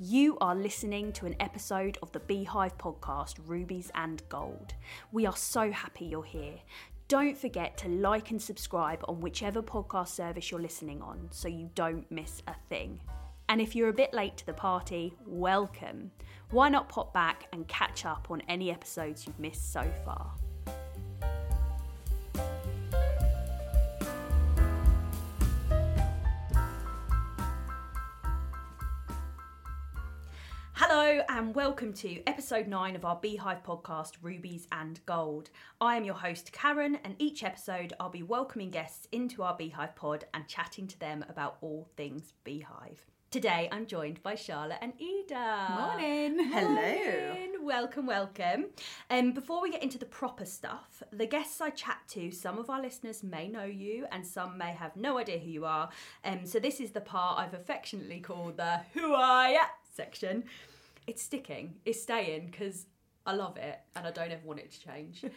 You are listening to an episode of the Beehive podcast, Rubies and Gold. We are so happy you're here. Don't forget to like and subscribe on whichever podcast service you're listening on so you don't miss a thing. And if you're a bit late to the party, welcome. Why not pop back and catch up on any episodes you've missed so far? Hello, and welcome to episode 9 of our Beehive podcast, Rubies and Gold. I am your host, Karen, and each episode I'll be welcoming guests into our Beehive pod and chatting to them about all things Beehive. Today I'm joined by Charlotte and Ida. Morning. Hello. Morning. Welcome, welcome. Um, before we get into the proper stuff, the guests I chat to, some of our listeners may know you and some may have no idea who you are. Um, so this is the part I've affectionately called the Who Are Ya section. It's sticking, it's staying because I love it and I don't ever want it to change.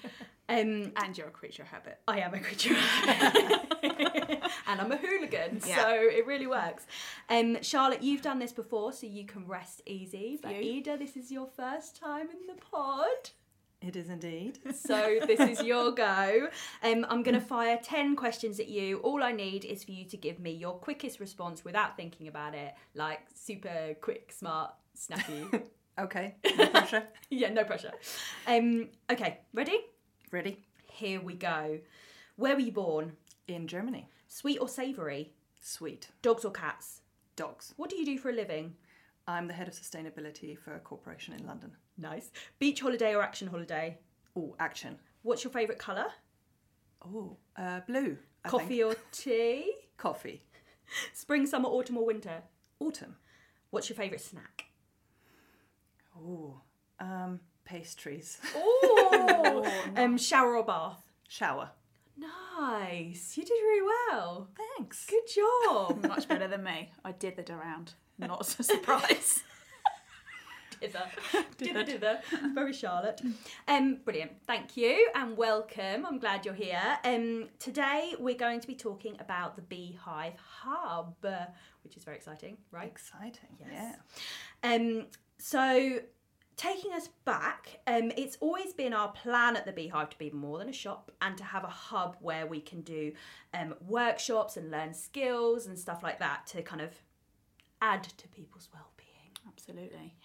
Um, And you're a creature of habit. I am a creature of habit. and I'm a hooligan, Yeah. so it really works. Um, Charlotte, you've done this before, so you can rest easy. But You. Ida, this is your first time in the pod. It is indeed. So this is your go. Um, I'm going to fire 10 questions at you. All I need is for you to give me your quickest response without thinking about it, like super quick, smart, snappy. Okay, no pressure. yeah, no pressure. Um, okay, ready? Ready? Here we go. Where were you born? In Germany. Sweet or savoury? Sweet. Dogs or cats? Dogs. What do you do for a living? I'm the head of sustainability for a corporation in London. Nice. Beach holiday or action holiday? Oh, action. What's your favourite colour? Oh, uh, blue. I Coffee think. or tea? Coffee. Spring, summer, autumn or winter? Autumn. What's your favourite snack? Oh, um, pastries. Oh, um, shower or bath? Shower. Nice. You did really well. Thanks. Good job. Much better than me. I dithered around. Not a surprise. dither. Dither, dither. Very Charlotte. Um, brilliant. Thank you and welcome. I'm glad you're here. Um, today we're going to be talking about the Beehive Hub, uh, which is very exciting, right? Exciting. Yes. Um, so, taking us back, um, it's always been our plan at the Beehive to be more than a shop and to have a hub where we can do um, workshops and learn skills and stuff like that to kind of add to people's well-being. Absolutely.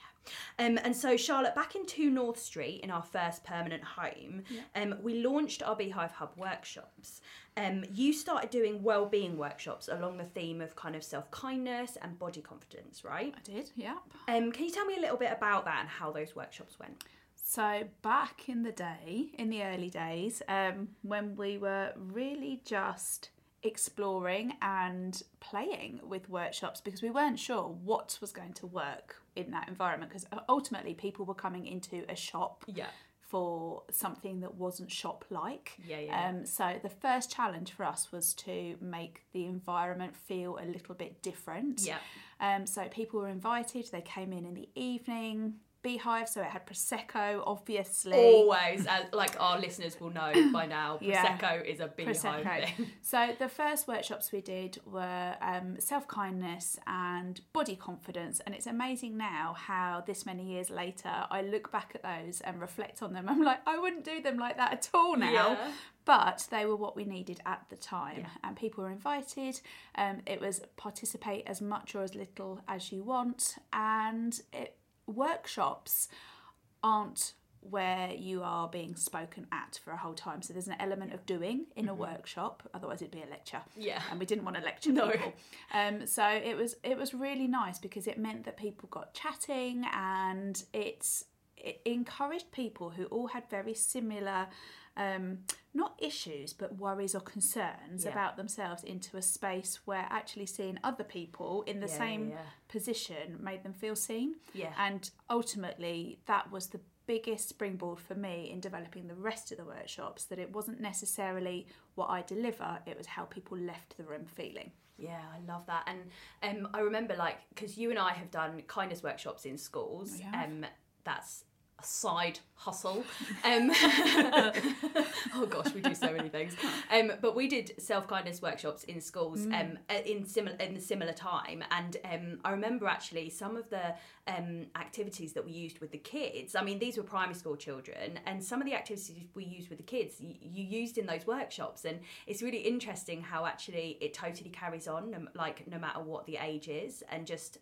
Um, and so, Charlotte, back in 2 North Street, in our first permanent home, um, we launched our Beehive Hub workshops. Um, you started doing well-being workshops along the theme of kind of self-kindness and body confidence, right? I did, yeah. Um, can you tell me a little bit about that and how those workshops went? So back in the day, in the early days, um, when we were really just exploring and playing with workshops because we weren't sure what was going to work in that environment because ultimately people were coming into a shop Yeah. for something that wasn't shop like. Yeah, yeah. Um, so the first challenge for us was to make the environment feel a little bit different. Yeah. Um, so people were invited. They came in in the evening. Beehive, so it had prosecco, obviously. Always, as, like our listeners will know by now, Yeah. Prosecco is a beehive Prosecco. thing. So the first workshops we did were um, self kindness and body confidence, and it's amazing now how this many years later I look back at those and reflect on them. I'm like, I wouldn't do them like that at all now. Yeah. But they were what we needed at the time, Yeah. and people were invited. Um, it was participate as much or as little as you want, and it, workshops aren't where you are being spoken at for a whole time. So there's an element of doing in a workshop, otherwise it'd be a lecture. Yeah. And we didn't want to lecture No. people. Um, so it was it was really nice because it meant that people got chatting and it's it encouraged people who all had very similar um, not issues but worries or concerns Yeah. about themselves into a space where actually seeing other people in the Yeah, same yeah, position made them feel seen. Yeah. And ultimately, that was the biggest springboard for me in developing the rest of the workshops that it wasn't necessarily what I deliver, it was how people left the room feeling. Yeah, I love that. And um, I remember, like, because you and I have done kindness workshops in schools. Um, that's side hustle. Um, oh gosh, we do so many things. Um, but we did self kindness workshops in schools um, uh, in similar in a similar time, and um, I remember actually some of the um, activities that we used with the kids. I mean, these were primary school children, and some of the activities we used with the kids you, you used in those workshops, and it's really interesting how actually it totally carries on, like no matter what the age is, and just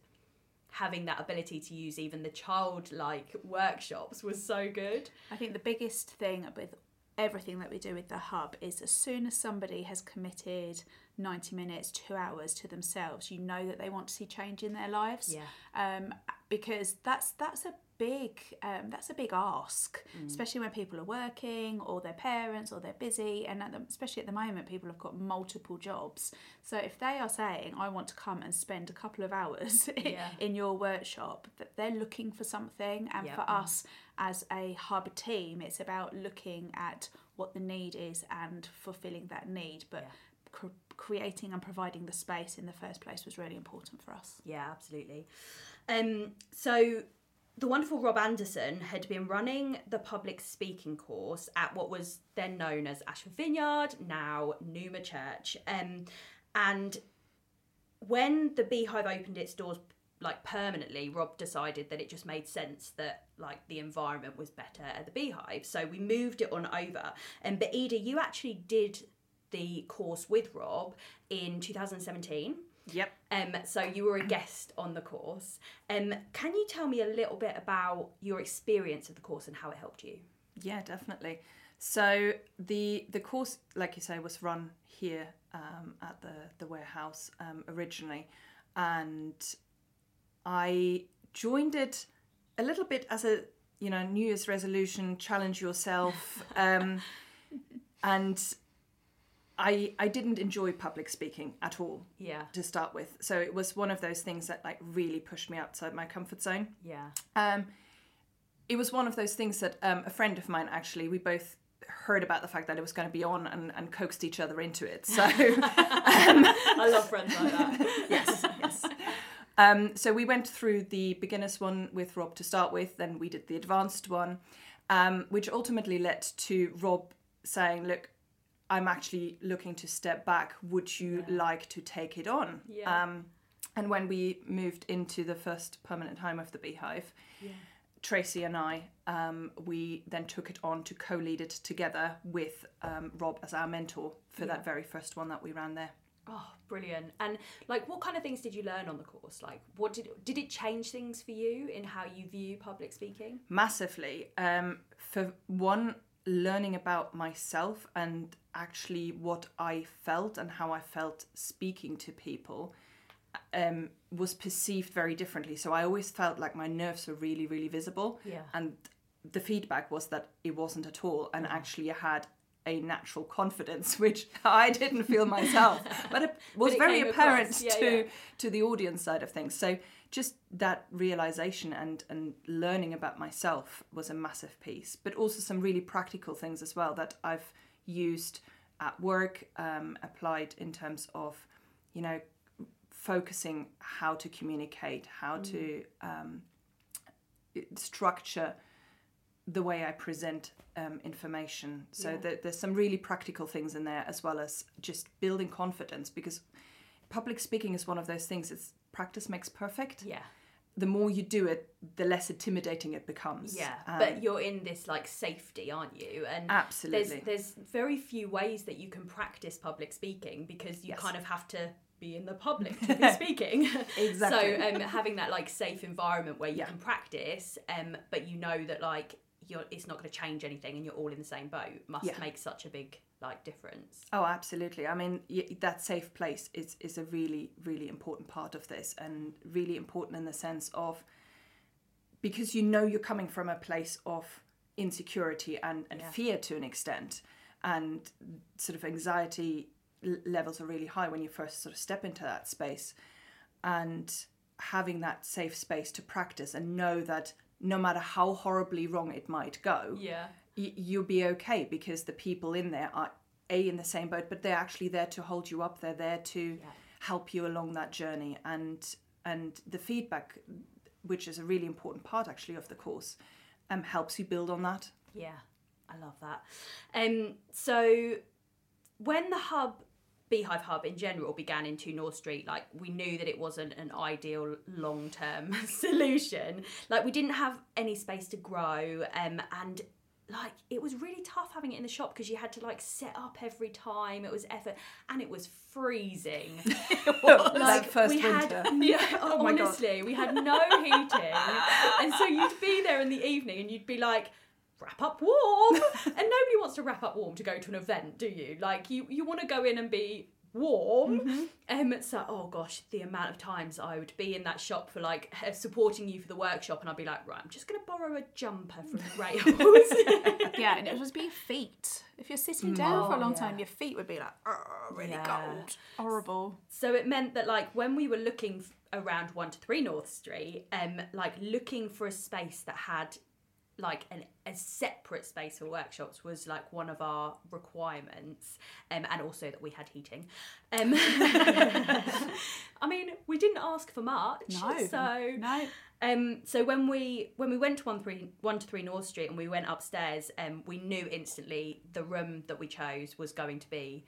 having that ability to use even the childlike workshops was so good. I think the biggest thing with everything that we do with the hub is as soon as somebody has committed 90 minutes, two hours to themselves, you know that they want to see change in their lives. Yeah. Um, because that's that's a big um, that's a big ask, especially when people are working or their parents or they're busy, and at the, especially at the moment, people have got multiple jobs. So if they are saying, "I want to come and spend a couple of hours Yeah. in your workshop," that they're looking for something, and Yeah. for us as a hub team, it's about looking at what the need is and fulfilling that need, but. Yeah. cr- creating and providing the space in the first place was really important for us. Yeah, absolutely. Um, so the wonderful Rob Anderson had been running the public speaking course at what was then known as Ashford Vineyard, now Numa Church. Um, and when the Beehive opened its doors like permanently, Rob decided that it just made sense that like the environment was better at the Beehive. So we moved it on over. And but Ida, you actually did the course with Rob in 2017. Yep. Um, so you were a guest on the course. Um, can you tell me a little bit about your experience of the course and how it helped you? Yeah, definitely. So the the course, like you say, was run here um, at the the warehouse um, originally, and I joined it a little bit as a you know New Year's resolution, challenge yourself, um, and I I didn't enjoy public speaking at all Yeah, to start with. So it was one of those things that like really pushed me outside my comfort zone. yeah, Um, it was one of those things that um, a friend of mine actually, we both heard about the fact that it was going to be on and, and coaxed each other into it. So, I love friends like that. yes, yes. Um, so we went through the beginners one with Rob to start with, then we did the advanced one, um, which ultimately led to Rob saying, Look, I'm actually looking to step back. Would you like to take it on? Yeah. Um, and when we moved into the first permanent home of the Beehive, Tracy and I, um, we then took it on to co-lead it together with um, Rob as our mentor for that very first one that we ran there. Oh, brilliant! And like, what kind of things did you learn on the course? Like, what did did it change things for you in how you view public speaking? Massively. Um, for one, learning about myself and actually what I felt and how I felt speaking to people um, was perceived very differently. So I always felt like my nerves were really, really visible. Yeah. And the feedback was that it wasn't at all. And actually, I had a natural confidence, which I didn't feel myself, but it was it very apparent. Yeah, to yeah. to the audience side of things. So just that realization and and learning about myself was a massive piece, but also some really practical things as well that I've used at work, um, applied in terms of, you know, focusing how to communicate, how to um, structure the way I present um, information. So Yeah. there, there's some really practical things in there, as well as just building confidence. Because public speaking is one of those things. It's practice makes perfect. Yeah, The more you do it, the less intimidating it becomes. yeah. Um, but you're in this like safety, aren't you? And Absolutely. There's there's very few ways that you can practice public speaking because you Yes. kind of have to be in the public to be speaking. Exactly. So um, having that like safe environment where you Yeah. can practice, um, but you know that like you're it's not going to change anything and you're all in the same boat must Yeah. make such a big like difference. Oh, absolutely. I mean, that safe place is is a really really important part of this, and really important in the sense of because you know you're coming from a place of insecurity and, and Yeah. fear to an extent, and sort of anxiety levels are really high when you first sort of step into that space, and having that safe space to practice and know that no matter how horribly wrong it might go, Yeah. y- you'll be okay because the people in there are a in the same boat but they're actually there to hold you up they're there to help you along that journey and and the feedback which is a really important part actually of the course um, helps you build on that. Yeah, I love that. Um, so when the hub, Beehive Hub in general, began in Two North Street, like we knew that it wasn't an ideal long term solution. Like we didn't have any space to grow, um, and like it was really tough having it in the shop because you had to like set up every time. It was effort, and it was freezing. that first we winter. Had, yeah, Oh my God. honestly, we had no heating, and so you'd be there in the evening, and you'd be like, "Wrap up warm," and nobody wants to wrap up warm to go to an event, do you? Like you, you want to go in and be warm. Mm-hmm. Um, so oh gosh, the amount of times I would be in that shop for like uh, supporting you for the workshop, and I'd be like, right, I'm just gonna borrow a jumper from the Rails. Yeah, and it would just be your feet. If you're sitting down for a Oh, long yeah. time, your feet would be like, oh, really Yeah. cold, horrible. So it meant that like when we were looking f- around one to three North Street, um, like looking for a space that had like an, a separate space for workshops was like one of our requirements, um, and also that we had heating. Um, I mean, we didn't ask for much, No, so no. um, so when we when we went to one three one to three North Street and we went upstairs, um, we knew instantly the room that we chose was going to be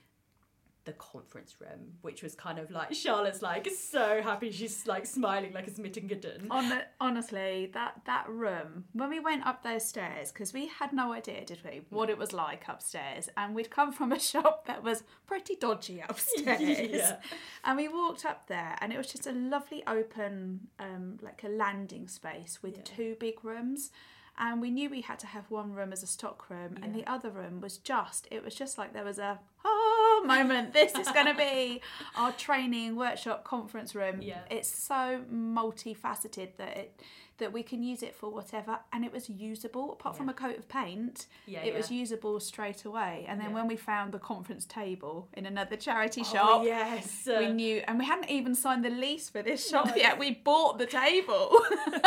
the conference room, which was kind of like Charlotte's like so happy she's like smiling like a smitten kitten. On the, honestly, that that room when we went up those stairs because we had no idea, did we, what it was like upstairs, and we'd come from a shop that was pretty dodgy upstairs, Yeah. and we walked up there, and it was just a lovely open, um, like a landing space with Yeah. two big rooms. And we knew we had to have one room as a stock room, and the other room was just, it was just like there was a, oh, moment. This is going to be our training, workshop, conference room. Yeah. It's so multifaceted that it that we can use it for whatever and it was usable apart from a coat of paint Yeah, it was usable straight away and then Yeah. when we found the conference table in another charity Oh, shop yes. we knew and we hadn't even signed the lease for this shop No. yet we bought the table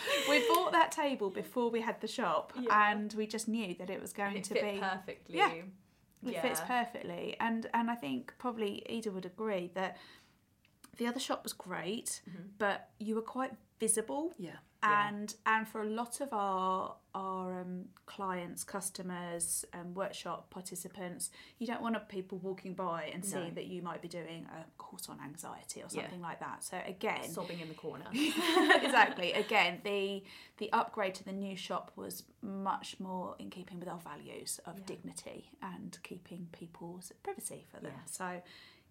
we bought that table before we had the shop Yeah. and we just knew that it was going it to fit be perfectly. Yeah. it fits perfectly and and i think probably Ida would agree that the other shop was great Mm-hmm. but you were quite visible Yeah. Yeah. and and for a lot of our our um, clients customers um, workshop participants you don't want people walking by and see No. that you might be doing a course on anxiety or Yeah. something like that so again sobbing in the corner. exactly. Again, the the upgrade to the new shop was much more in keeping with our values of Yeah. dignity and keeping people's privacy for them. Yeah. So,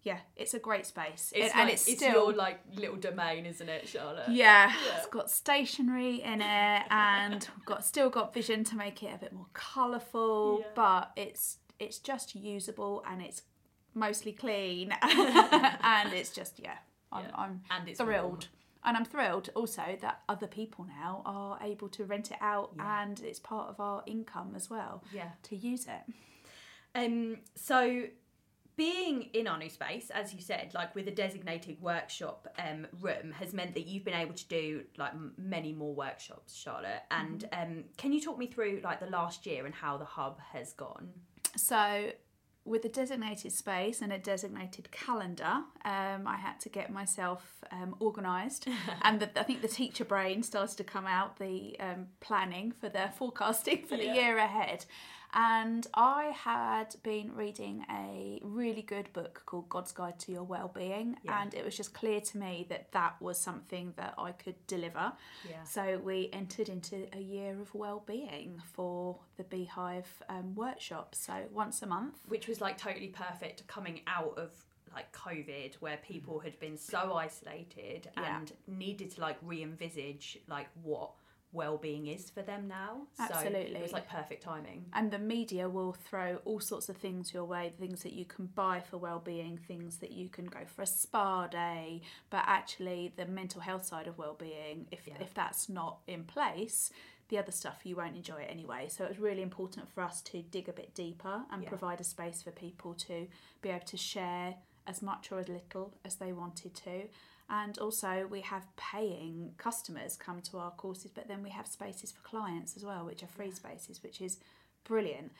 yeah, it's a great space, It's and like- it's it's still your like little domain, isn't it, Charlotte? yeah, Yeah. it's got stationery in it, and got still got vision to make it a bit more colourful, Yeah. but it's it's just usable and it's mostly clean, and it's just yeah, I'm, Yeah. I'm And it's thrilled. warm. And I'm thrilled also that other people now are able to rent it out and it's part of our income as well Yeah. to use it. Um, so being in our new space, as you said, like with a designated workshop um, room, has meant that you've been able to do like m- many more workshops, Charlotte. And um, can you talk me through like the last year and how the hub has gone? So, with a designated space and a designated calendar, um, I had to get myself um, organised. and the, I think the teacher brain started to come out, the um, planning for the forecasting for the Yeah. year ahead. And I had been reading a really good book called God's Guide to Your Wellbeing, Yeah. and it was just clear to me that that was something that I could deliver. Yeah. So we entered into a year of well-being for the Beehive um, workshop. So once a month. Which was like totally perfect coming out of like COVID, where people had been so isolated Yeah. and needed to like re-envisage like what well-being is for them now. So Absolutely. it was like perfect timing. And the media will throw all sorts of things your way, things that you can buy for well-being, things that you can go for a spa day, but actually the mental health side of well-being, if Yeah. if that's not in place, the other stuff you won't enjoy it anyway. So it was really important for us to dig a bit deeper and Yeah. provide a space for people to be able to share as much or as little as they wanted to. And also, we have paying customers come to our courses, but then we have spaces for clients as well, which are free spaces, which is brilliant.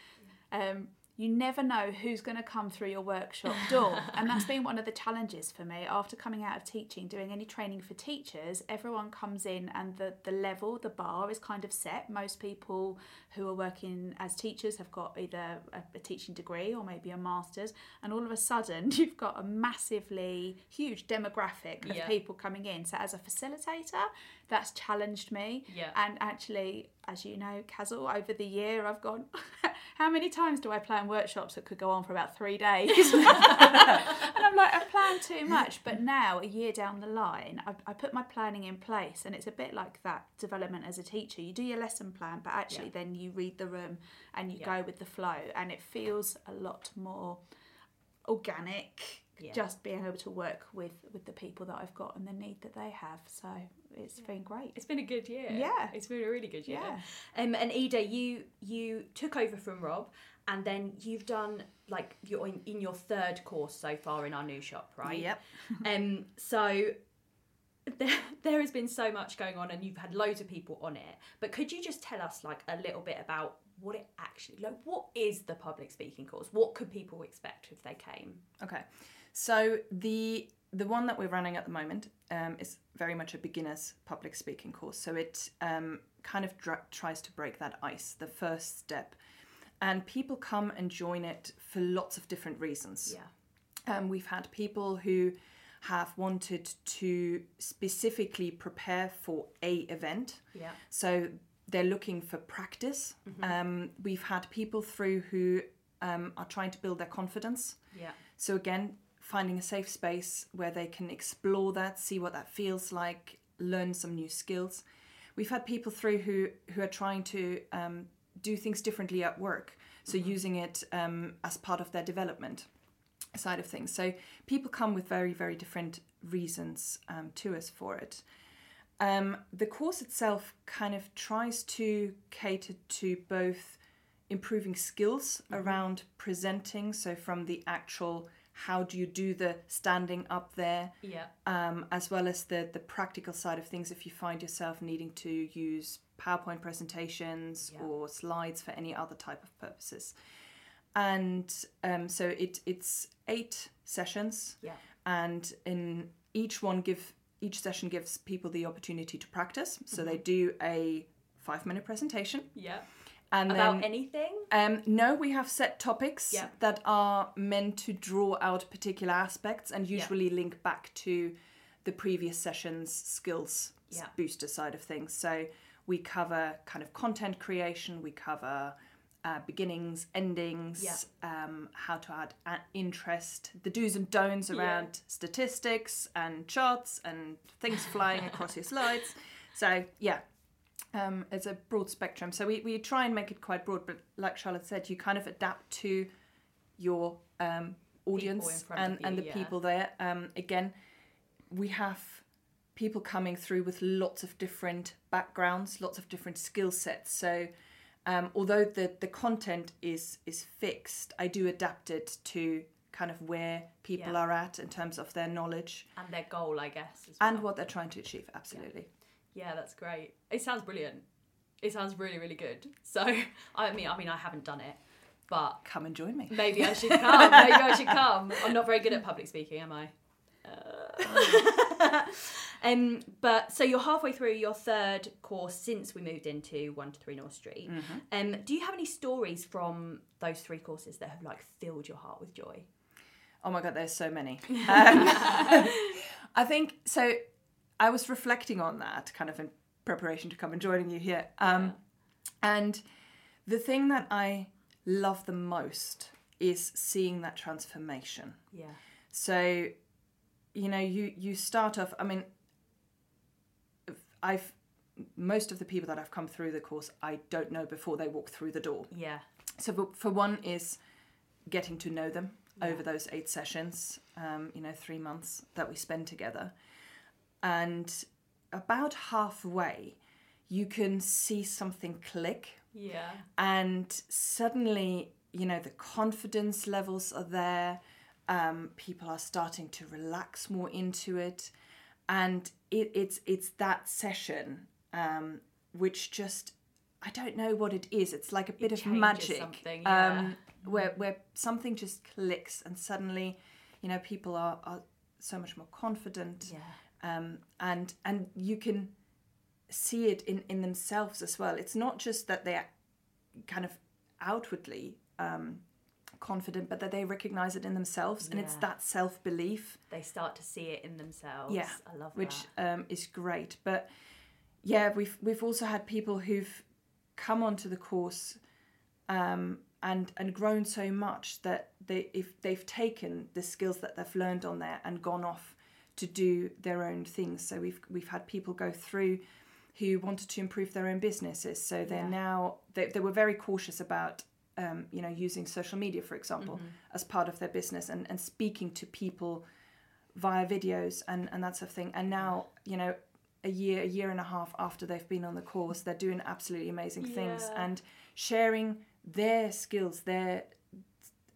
Um, you never know who's going to come through your workshop door. and that's been one of the challenges for me after coming out of teaching, doing any training for teachers. Everyone comes in and the, the level, the bar is kind of set. Most people who are working as teachers have got either a, a teaching degree or maybe a master's. And all of a sudden, you've got a massively huge demographic of Yeah. people coming in. So, as a facilitator, that's challenged me. Yeah. And actually, as you know, Kazal, over the year, I've gone, how many times do I workshops that could go on for about three days? and I'm like, I plan too much. But now, a year down the line, I, I put my planning in place. And it's a bit like that development as a teacher. You do your lesson plan, but actually, Yeah. then you read the room and you Yeah. go with the flow. And it feels a lot more organic. Yeah. Just being able to work with with the people that I've got and the need that they have, so it's been great. It's been a good year. Yeah. It's been a really good year. Yeah. Um, and Ida, you you took over from Rob, and then you've done like you're in, in your third course so far in our new shop, right? Yep. Um, so there, there has been so much going on, and you've had loads of people on it. But could you just tell us like a little bit about what it actually like? What is the public speaking course? What could people expect if they came? Okay, so the the one that we're running at the moment um, is very much a beginner's public speaking course. So it um, kind of dr- tries to break that ice, the first step, and people come and join it for lots of different reasons. Yeah. Um, we've had people who have wanted to specifically prepare for a event. Yeah. So they're looking for practice. Um, we've had people through who um, are trying to build their confidence. Yeah. So again, finding a safe space where they can explore that, see what that feels like, learn some new skills. We've had people through who who are trying to um, do things differently at work, so using it um, as part of their development side of things. So people come with very very different reasons um, to us for it. Um, the course itself kind of tries to cater to both improving skills around presenting, so from the actual how do you do the standing up there, Yeah. um, as well as the the practical side of things. If you find yourself needing to use PowerPoint presentations Yeah. or slides for any other type of purposes, and um, so it it's eight sessions Yeah. and in each one give each session gives people the opportunity to practice so Mm-hmm. they do a five minute presentation Yeah. And About then anything? um, no we have set topics Yeah. that are meant to draw out particular aspects and usually link back to the previous session's skills Yeah. booster side of things so we cover kind of content creation we cover uh, beginnings, endings, um, how to add interest, the do's and don'ts around statistics and charts and things flying across your slides. So yeah, um, it's a broad spectrum. So we, we try and make it quite broad, but like Charlotte said, you kind of adapt to your um, audience and, of and the yeah. people there. Um, again, we have people coming through with lots of different backgrounds, lots of different skill sets. So um, although the, the content is is fixed, I do adapt it to kind of where people Yeah. are at in terms of their knowledge And their goal, I guess. And what they're trying to achieve. Absolutely. Yeah, that's great. It sounds brilliant. It sounds really, really good. So, I mean, I mean, I haven't done it, but Come and join me. maybe I should come. maybe I should come. I'm not very good at public speaking, am I? Uh, um, but so you're halfway through your third course since we moved into one to three North Street. Um, do you have any stories from those three courses that have like filled your heart with joy? Oh my god, there's so many. Um, I think so. I was reflecting on that kind of in preparation to come and joining you here. Um, And the thing that I love the most is seeing that transformation. Yeah. So, you know, you you start off. I mean, I've most of the people that I've come through the course, I don't know before they walk through the door. Yeah. So for, for one is getting to know them over those eight sessions, um, you know, three months that we spend together. And about halfway, you can see something click Yeah. and suddenly, you know, the confidence levels are there. Um, people are starting to relax more into it. And it, it's it's that session um, which just I don't know what it is. It's like a bit of magic. something, yeah. um, where where something just clicks and suddenly, you know, people are, are so much more confident. Yeah. Um, and and you can see it in in themselves as well. It's not just that they're kind of outwardly um, confident, but that they recognize it in themselves, and it's that self belief They start to see it in themselves. Yeah, I love which that. um, is great. But yeah, we've we've also had people who've come onto the course um, and and grown so much that they if they've taken the skills that they've learned on there and gone off to do their own things. So we've we've had people go through who wanted to improve their own businesses. So they're Yeah. now they, they were very cautious about um, you know using social media, for example, as part of their business and, and speaking to people via videos and, and that sort of thing. And now, you know, a year, a year and a half after they've been on the course, they're doing absolutely amazing things Yeah. and sharing their skills, their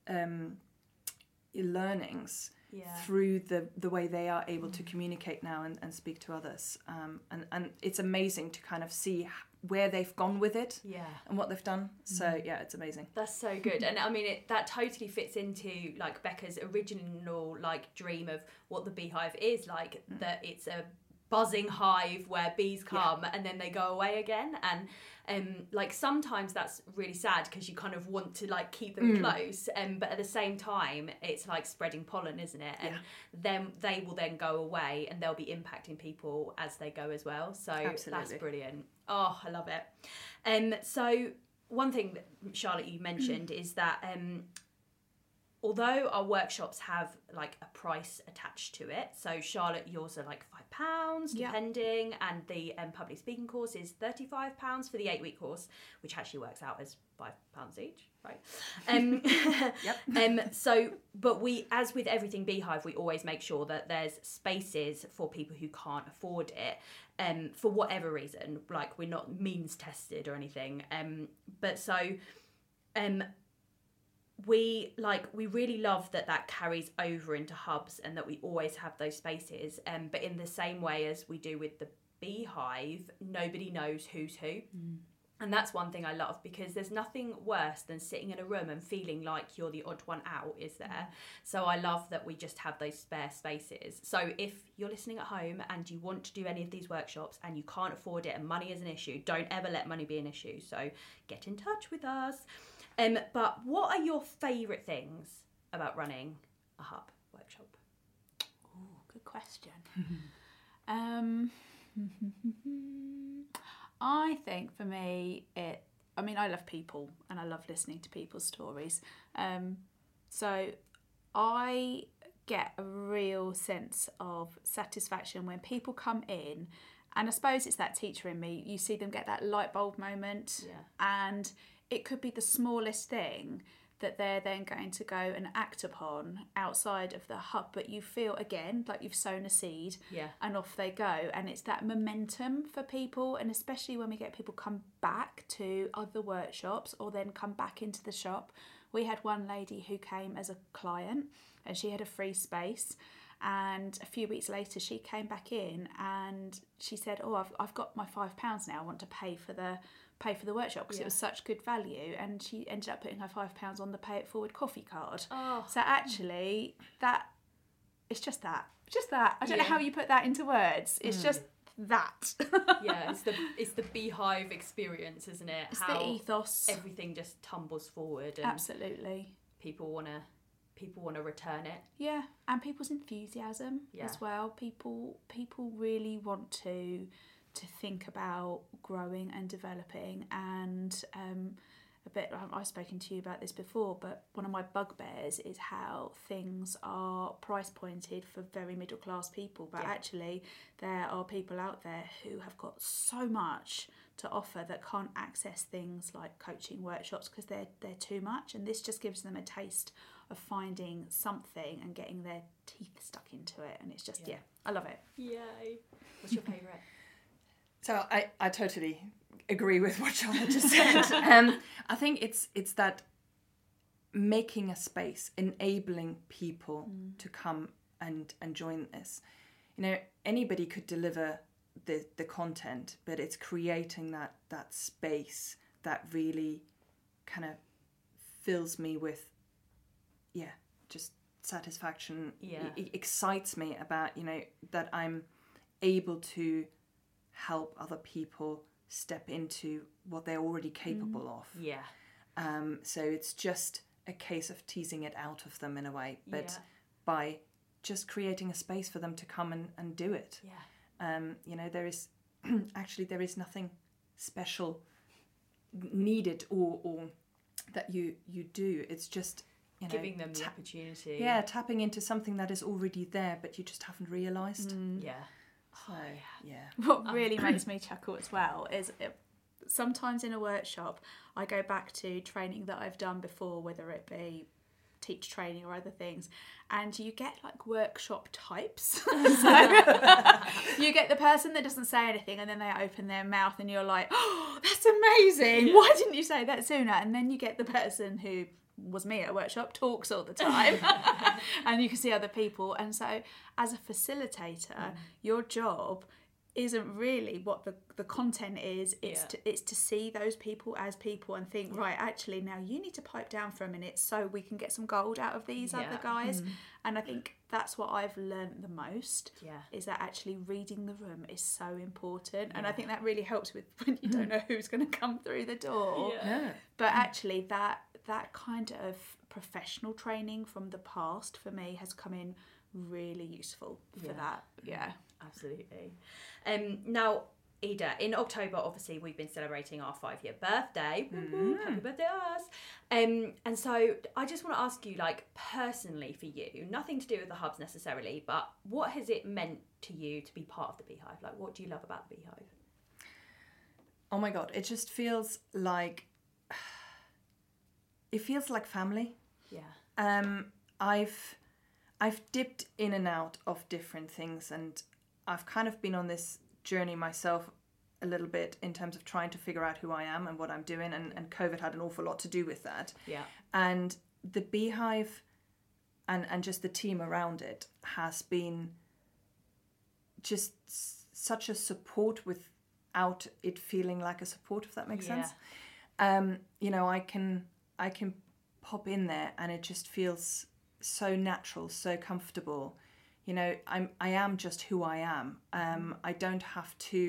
um, learnings Yeah. through the, the way they are able to mm. communicate now and, and speak to others. Um, and, and it's amazing to kind of see where they've gone with it Yeah. and what they've done. So, mm-hmm. yeah, it's amazing. That's so good, and I mean it, that totally fits into like Becca's original like dream of what the beehive is like. Mm. That it's a buzzing hive where bees come and then they go away again, and um like sometimes that's really sad because you kind of want to like keep them close, um but at the same time it's like spreading pollen, isn't it? And then they will then go away and they'll be impacting people as they go as well. So that's brilliant. Oh, I love it. Um, so one thing that Charlotte you mentioned is that um, although our workshops have like a price attached to it, so Charlotte, yours are like five pounds depending, and the um, public speaking course is thirty five pounds for the eight week course, which actually works out as five pounds each, right? Um, Yep. um, so, but we, as with everything Beehive, we always make sure that there's spaces for people who can't afford it, um, for whatever reason. Like we're not means tested or anything. Um, but so, um, we like we really love that that carries over into hubs and that we always have those spaces. Um, but in the same way as we do with the Beehive, nobody knows who's who. And that's one thing I love because there's nothing worse than sitting in a room and feeling like you're the odd one out, is there? So I love that we just have those spare spaces. So if you're listening at home and you want to do any of these workshops and you can't afford it and money is an issue, don't ever let money be an issue. So get in touch with us. Um, but what are your favourite things about running a hub workshop? Ooh, good question. um, I think for me, it. I mean, I love people and I love listening to people's stories. Um, so I get a real sense of satisfaction when people come in, and I suppose it's that teacher in me. You see them get that light bulb moment, Yeah. and it could be the smallest thing that they're then going to go and act upon outside of the hub but you feel again like you've sown a seed Yeah. and off they go. And it's that momentum for people and especially when we get people come back to other workshops or then come back into the shop. We had one lady who came as a client and she had a free space and a few weeks later she came back in and she said oh i've, I've got my five pounds now. I want to pay for the pay for the workshop because Yeah. it was such good value and she ended up putting her five pounds on the pay it forward coffee card Oh. so actually that it's just that just that i don't know how you put that into words it's mm. just that yeah, it's the it's the beehive experience, isn't it? it's the ethos everything just tumbles forward and absolutely people wanna people wanna return it. yeah and people's enthusiasm Yeah. as well people people really want to to think about growing and developing and um a bit I- I've spoken to you about this before but one of my bugbears is how things are price pointed for very middle class people but Yeah. actually there are people out there who have got so much to offer that can't access things like coaching workshops because they're they're too much and this just gives them a taste of finding something and getting their teeth stuck into it and it's just Yeah. yeah, I love it. Yay. What's your favourite? So I, I totally agree with what Charlotte just said. um, I think it's it's that making a space, enabling people to come and and join this. You know, anybody could deliver the the content, but it's creating that that space that really kind of fills me with, yeah, just satisfaction. Yeah. It, it excites me about you know that I'm able to help other people step into what they're already capable of. Yeah. Um, so it's just a case of teasing it out of them in a way, but Yeah. by just creating a space for them to come and, and do it. Yeah. Um, you know, there is actually there is nothing special needed or, or that you you do. It's just you know Giving them the ta- opportunity. yeah tapping into something that is already there, but you just haven't realised. Yeah. So oh, yeah. What um, really makes me chuckle as well is it, sometimes in a workshop, I go back to training that I've done before, whether it be teach training or other things, and you get like workshop types. so you get the person that doesn't say anything and then they open their mouth and you're like, oh, that's amazing. Why didn't you say that sooner? And then you get the person who was me at a workshop talks all the time and you can see other people. And so as a facilitator mm. your job isn't really what the, the content is. It's Yeah. to it's to see those people as people and think right actually now you need to pipe down for a minute so we can get some gold out of these Yeah. other guys mm. and i think that's what i've learned the most Yeah. is that actually reading the room is so important. And i think that really helps with when you don't know who's going to come through the door. Yeah. but actually that that kind of professional training from the past for me has come in really useful for Yeah. that yeah Absolutely. Um, now, Ida, in October, obviously, we've been celebrating our five year birthday. Woo woo, Happy birthday, us. Um, and so I just want to ask you, like, personally for you, nothing to do with the hubs necessarily, but what has it meant to you to be part of the Beehive? Like, what do you love about the Beehive? Oh my god, it just feels like it feels like family. Yeah. Um, I've I've dipped in and out of different things, and I've kind of been on this journey myself a little bit in terms of trying to figure out who I am and what I'm doing, and, and COVID had an awful lot to do with that. Yeah. And the beehive and and just the team around it has been just s- such a support without it feeling like a support if that makes Yeah. sense um you know i can i can pop in there and it just feels so natural so comfortable. You know i'm i am just who i am. Um i don't have to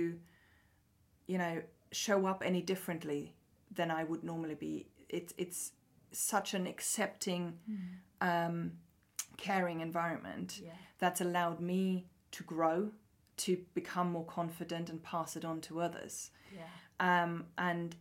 you know show up any differently than i would normally be. It's it's such an accepting um caring environment Yeah. that's allowed me to grow to become more confident and pass it on to others. Yeah. um, and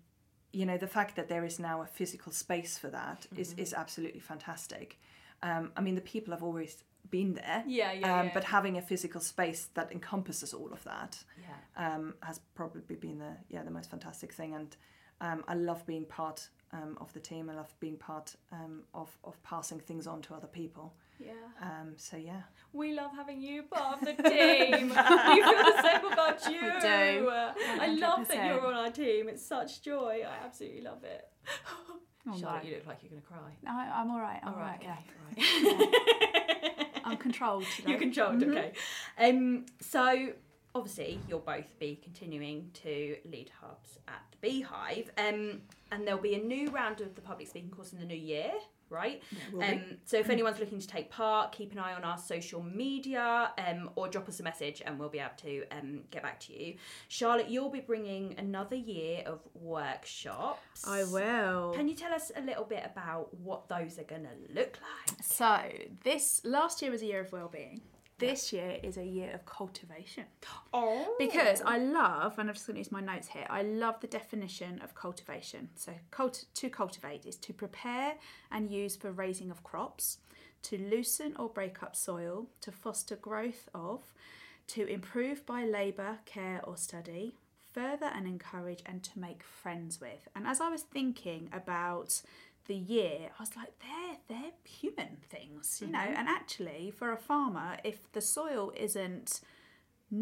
you know the fact that there is now a physical space for that is is absolutely fantastic. Um, i mean the people have always been there Yeah, yeah, um, yeah. but having a physical space that encompasses all of that Yeah. um, has probably been the yeah the most fantastic thing. And um, i love being part um, of the team. I love being part um, of, of passing things on to other people Yeah. um, so yeah We love having you part of the team. we feel the same about you. We do. I love that you're on our team. It's such joy. I absolutely love it. Oh, Charlotte, no. you look like you're going to cry. I, i'm all right i'm All right, right, okay, yeah. right. i'm controlled today You're controlled, Mhm. okay. Um, so obviously you'll both be continuing to lead hubs at the Beehive, um, and there'll be a new round of the public speaking course in the new year, right? Um, so if anyone's looking to take part, keep an eye on our social media, um, or drop us a message, and we'll be able to um, get back to you. Charlotte, you'll be bringing another year of workshops. i will Can you tell us a little bit about what those are going to look like? So this last year was a year of well-being. This year is a year of cultivation. Oh, Because I love, and I'm just going to use my notes here. I love the definition of cultivation. So, cult- to cultivate is to prepare and use for raising of crops, to loosen or break up soil, to foster growth of, to improve by labour, care, or study, further and encourage, and to make friends with. And as I was thinking about the year, I was like, they're they're human things, you know. Mm-hmm. And actually, for a farmer, if the soil isn't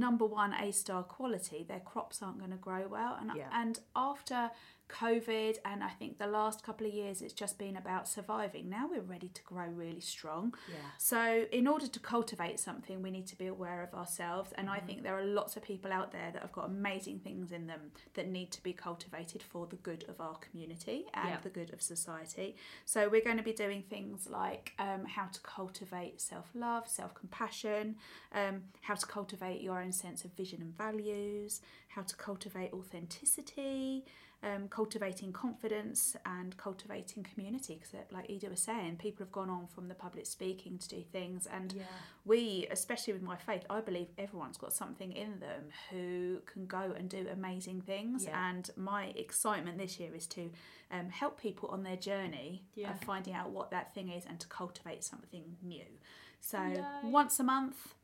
number one A star quality, their crops aren't going to grow well. And Yeah. and after COVID, and I think the last couple of years it's just been about surviving. Now we're ready to grow really strong. Yeah. So, in order to cultivate something, we need to be aware of ourselves. And Mm-hmm. I think there are lots of people out there that have got amazing things in them that need to be cultivated for the good of our community and Yeah. the good of society. So, we're going to be doing things like um, how to cultivate self love, self compassion, um, how to cultivate your own sense of vision and values, how to cultivate authenticity. Um, cultivating confidence and cultivating community because like Ida was saying people have gone on from the public speaking to do things and Yeah. we, especially with my faith, I believe everyone's got something in them who can go and do amazing things. Yeah. And my excitement this year is to um, help people on their journey Yeah. of finding out what that thing is and to cultivate something new. So once a month,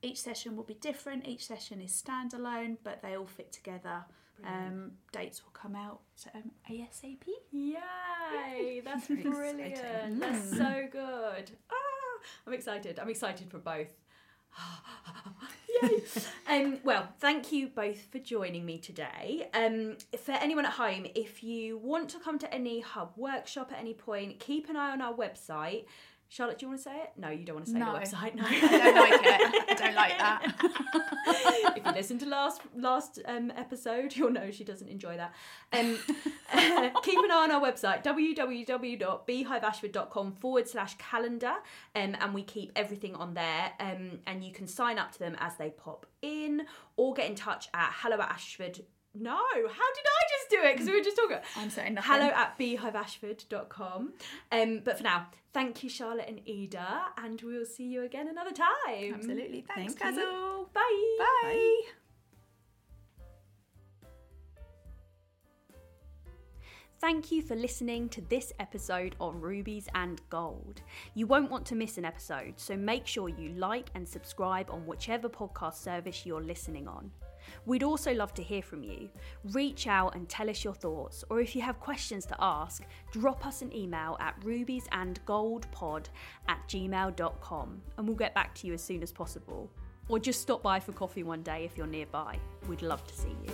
each session will be different. Each session is standalone, but they all fit together. Um, dates will come out um, ASAP. Yay! That's Exciting. brilliant. That's so good. Ah, I'm excited. I'm excited for both. Yay! um, well, thank you both for joining me today. Um, for anyone at home, if you want to come to any hub workshop at any point, keep an eye on our website. Charlotte, do you want to say it? No, you don't want to say No. the website. No, I don't like it. I don't like that. if you listen to last last um, episode, you'll know she doesn't enjoy that. Um, keep an eye on our website www.beehiveashford.com forward slash calendar, um, and we keep everything on there. Um, and you can sign up to them as they pop in, or get in touch at hello at Ashford. No, how did I just do it? Because we were just talking. I'm saying nothing. Hello at beehiveashford.com. Um, but for now, thank you, Charlotte and Ida, and we'll see you again another time. Absolutely. Thanks, Thank you. Kazel. Bye. Bye. Thank you for listening to this episode of Rubies and Gold. You won't want to miss an episode, so make sure you like and subscribe on whichever podcast service you're listening on. We'd also love to hear from you. Reach out and tell us your thoughts, or if you have questions to ask, drop us an email at rubiesandgoldpod at gmail.com and we'll get back to you as soon as possible. Or just stop by for coffee one day if you're nearby. We'd love to see you.